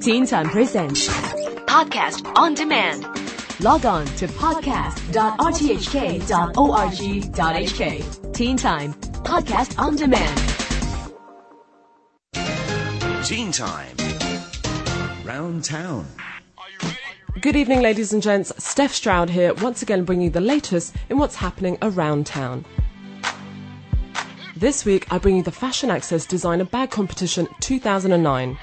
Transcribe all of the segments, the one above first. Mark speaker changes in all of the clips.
Speaker 1: Teen Time Presents
Speaker 2: Podcast on demand.
Speaker 1: Log on to podcast.rthk.org.hk. Teen Time Podcast on demand.
Speaker 3: Teen Time. Round Town.
Speaker 4: Good evening, ladies and gents. Steph Stroud here, once again bringing you the latest in what's happening around town. This week, I bring you the Fashion Access Designer Bag Competition 2009.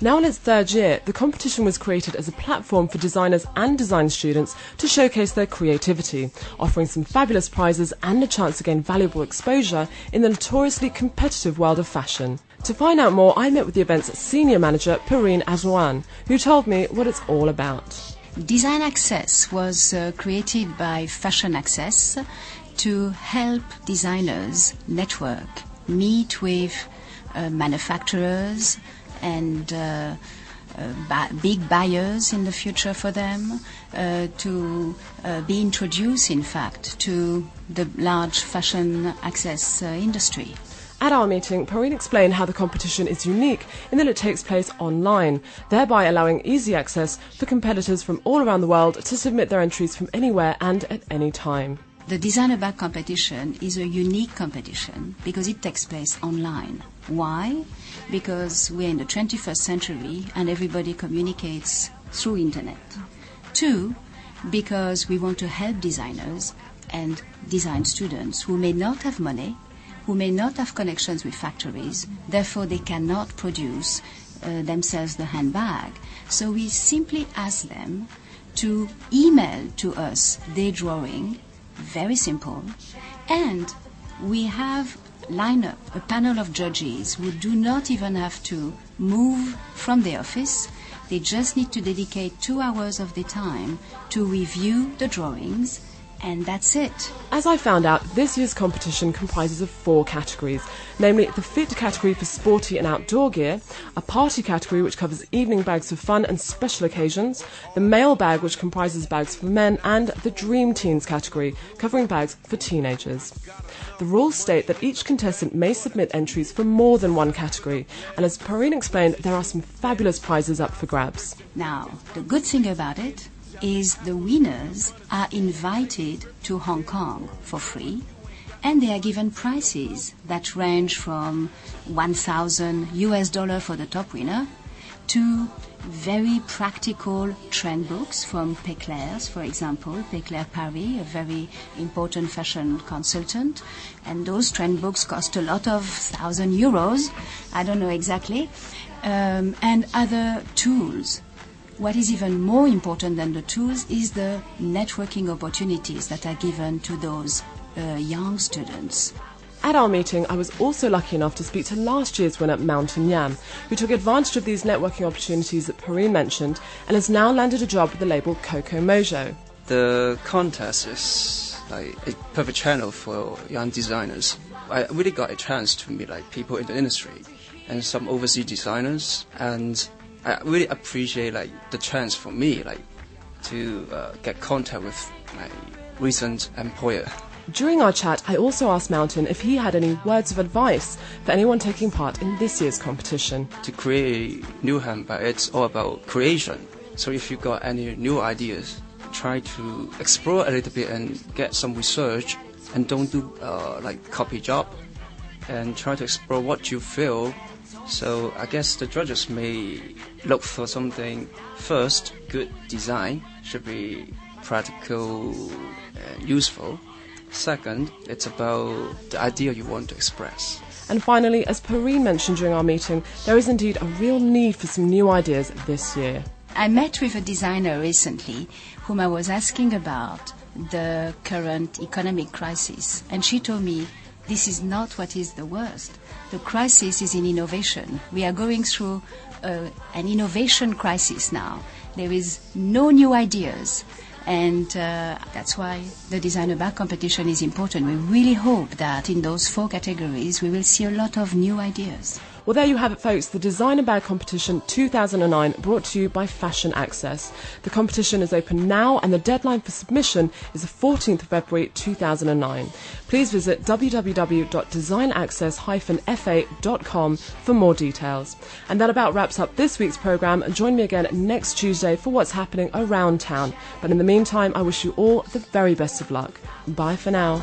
Speaker 4: Now in its third year, the competition was created as a platform for designers and design students to showcase their creativity, offering some fabulous prizes and a chance to gain valuable exposure in the notoriously competitive world of fashion. To find out more, I met with the event's senior manager, Perrine Azouan, who told me what it's all about.
Speaker 5: Design Access was uh, created by Fashion Access to help designers network, meet with uh, manufacturers and uh, uh, ba- big buyers in the future for them, uh, to uh, be introduced, in fact, to the large fashion access uh, industry.
Speaker 4: At our meeting, Perrine explained how the competition is unique in that it takes place online, thereby allowing easy access for competitors from all around the world to submit their entries from anywhere and at any time.
Speaker 5: The designer bag competition is a unique competition because it takes place online. Why? Because we're in the 21st century and everybody communicates through internet. Two, because we want to help designers and design students who may not have money, who may not have connections with factories, therefore they cannot produce uh, themselves the handbag. So we simply ask them to email to us their drawing very simple. And we have line up a panel of judges who do not even have to move from the office. They just need to dedicate two hours of their time to review the drawings, and that's it.
Speaker 4: As I found out, this year's competition comprises of four categories, namely the fit category for sporty and outdoor gear, a party category which covers evening bags for fun and special occasions, the male bag which comprises bags for men, and the dream teens category covering bags for teenagers. The rules state that each contestant may submit entries for more than one category, and as Perrine explained, there are some fabulous prizes up for grabs.
Speaker 5: Now, the good thing about it is the winners are invited to Hong Kong for free and they are given prices that range from 1000 US dollar for the top winner to very practical trend books from Peclers, for example, Peclers Paris, a very important fashion consultant. And those trend books cost a lot of thousand euros, I don't know exactly, um, and other tools what is even more important than the tools is the networking opportunities that are given to those uh, young students.
Speaker 4: At our meeting, I was also lucky enough to speak to last year's winner, Mountain Yam, who took advantage of these networking opportunities that Perrine mentioned and has now landed a job with the label Coco Mojo.
Speaker 6: The contest is like a perfect channel for young designers. I really got a chance to meet like people in the industry and some overseas designers and I really appreciate like the chance for me like to uh, get contact with my recent employer.
Speaker 4: During our chat, I also asked Mountain if he had any words of advice for anyone taking part in this year's competition.
Speaker 6: To create new handbag, it's all about creation. So if you got any new ideas, try to explore a little bit and get some research, and don't do uh, like copy job, and try to explore what you feel so I guess the judges may look for something first, good design should be practical and useful. Second, it's about the idea you want to express.
Speaker 4: And finally, as Perrine mentioned during our meeting, there is indeed a real need for some new ideas this year.
Speaker 5: I met with a designer recently whom I was asking about the current economic crisis, and she told me this is not what is the worst. The crisis is in innovation. We are going through uh, an innovation crisis now. There is no new ideas. And uh, that's why the designer bag competition is important. We really hope that in those four categories we will see a lot of new ideas.
Speaker 4: Well, there you have it, folks. The Designer Bag Competition 2009 brought to you by Fashion Access. The competition is open now and the deadline for submission is the 14th of February 2009. Please visit www.designaccess-fa.com for more details. And that about wraps up this week's programme. Join me again next Tuesday for what's happening around town. But in the meantime, I wish you all the very best of luck. Bye for now.